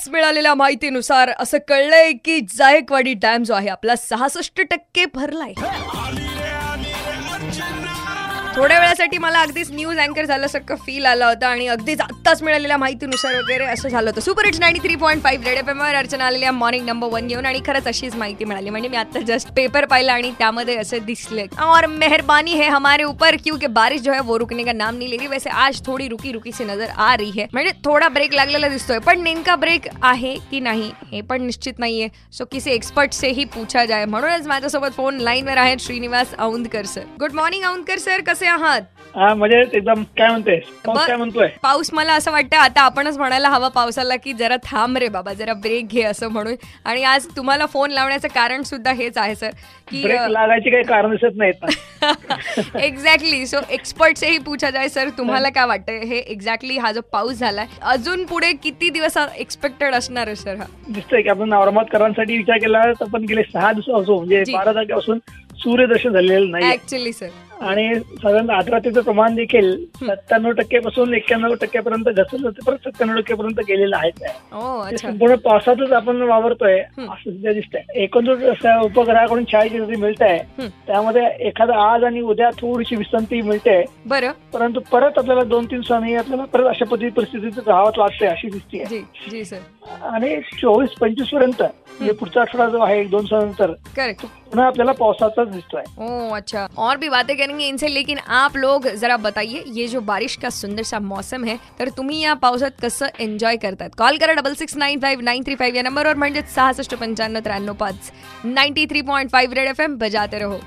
आत्ताच मिळालेल्या माहितीनुसार असं कळलंय की जायकवाडी डॅम जो आहे आपला सहासष्ट टक्के भरलाय. थोड्या वेळासाठी मला अगदीच न्यूज अँकर झाल्यासारखं फील आलं होतं आणि अगदीच आत्ताच मिळालेल्या माहितीनुसार वगैरे असं झालं होतं. Super hits ninety three point five red F एमवर Archana आलेल्या मॉर्निंग नंबर वन घेऊन आणि खरंच अशीच माहिती मिळाली. म्हणजे मी आता जस्ट पेपर पाहिला आणि त्यामध्ये असं दिसले. और मेहरबानी है हमारे ऊपर क्योंकि बारिश जो है वो रुकने का नाम नहीं ले वैसे आज थोडी रुकी रुकी सी नजर आ रही है। म्हणजे थोडा ब्रेक लागलेला दिसतोय पण नेमका ब्रेक आहे की नाही हे पण निश्चित नाहीये. सो किसी एक्सपर्ट से ही पूछा जाय म्हणूनच माझ्यासोबत फोन लाईनवर आहेत Shrinivas Aundkar sir good morning Aundkar sir कसे आहात. हा म्हणजे एकदम. काय म्हणते? पाऊस काय म्हणतोय? पाऊस मला असं वाटतं आता आपणच म्हणायला हवा पावसाला की जरा थांब रे बाबा जरा ब्रेक घे असं म्हणून. आणि आज तुम्हाला फोन लावण्याचं कारण सुद्धा हेच आहे सर की ब्रेक लागायची काही कारण दिसत नाहीत एक्झॅक्टली सो एक्सपर्ट से ही पूछा जाय सर तुम्हाला काय वाटतंय? हे एक्झॅक्टली हा जो पाऊस झालाय अजून पुढे किती दिवस एक्सपेक्टेड असणार आहे सर हा? दिसतंय की आपण औरंगाबादकरांसाठी विचार केला तर पण गेले सहा दिवसापासून म्हणजे. बारा तारखेपासून सूर्यदर्शन झालेलं नाही ऍक्च्युली सर आणि साधारण आर्द्रतेचं प्रमाण देखील सत्त्याण्णव टक्क्यापासून एक्क्याण्णव टक्क्यापर्यंत घसरलं ते परत सत्त्याण्णव टक्क्यापर्यंत गेलेलं आहे संपूर्ण पावसातच आपण वावरतोय. असं सध्या दिसतंय. एकंदर असं उपग्रहाकडून छायाचित्र मिळत आहे. त्यामध्ये एखादा आज आणि उद्या थोडीशी विश्रांती मिळते. बरं. परंतु परत आपल्याला दोन तीन दिवसांनी आपल्याला परत अशा पद्धती परिस्थितीत राहावं लागतंय अशी दिसते जी जी आणि चोवीस पंचवीसपर्यंत म्हणजे पुढचा आठवडा जो आहे एक दोन दिवसानंतर करेक्ट पुन्हा आपल्याला पावसाचाच दिसतोय. ओ अच्छा. और भी बातें करेंगे इनसे लेकिन आप लोग जरा बताइए ये जो बारिश का सुंदर सा मौसम है तर तुम्ही या पावसात कसं एन्जॉय करतात? कॉल करा double six nine five nine three five या नंबरवर म्हणजे सहासष्ट पंच्याण्णव त्र्याण्णव पाच ninety three point five red F M बजाते रहो.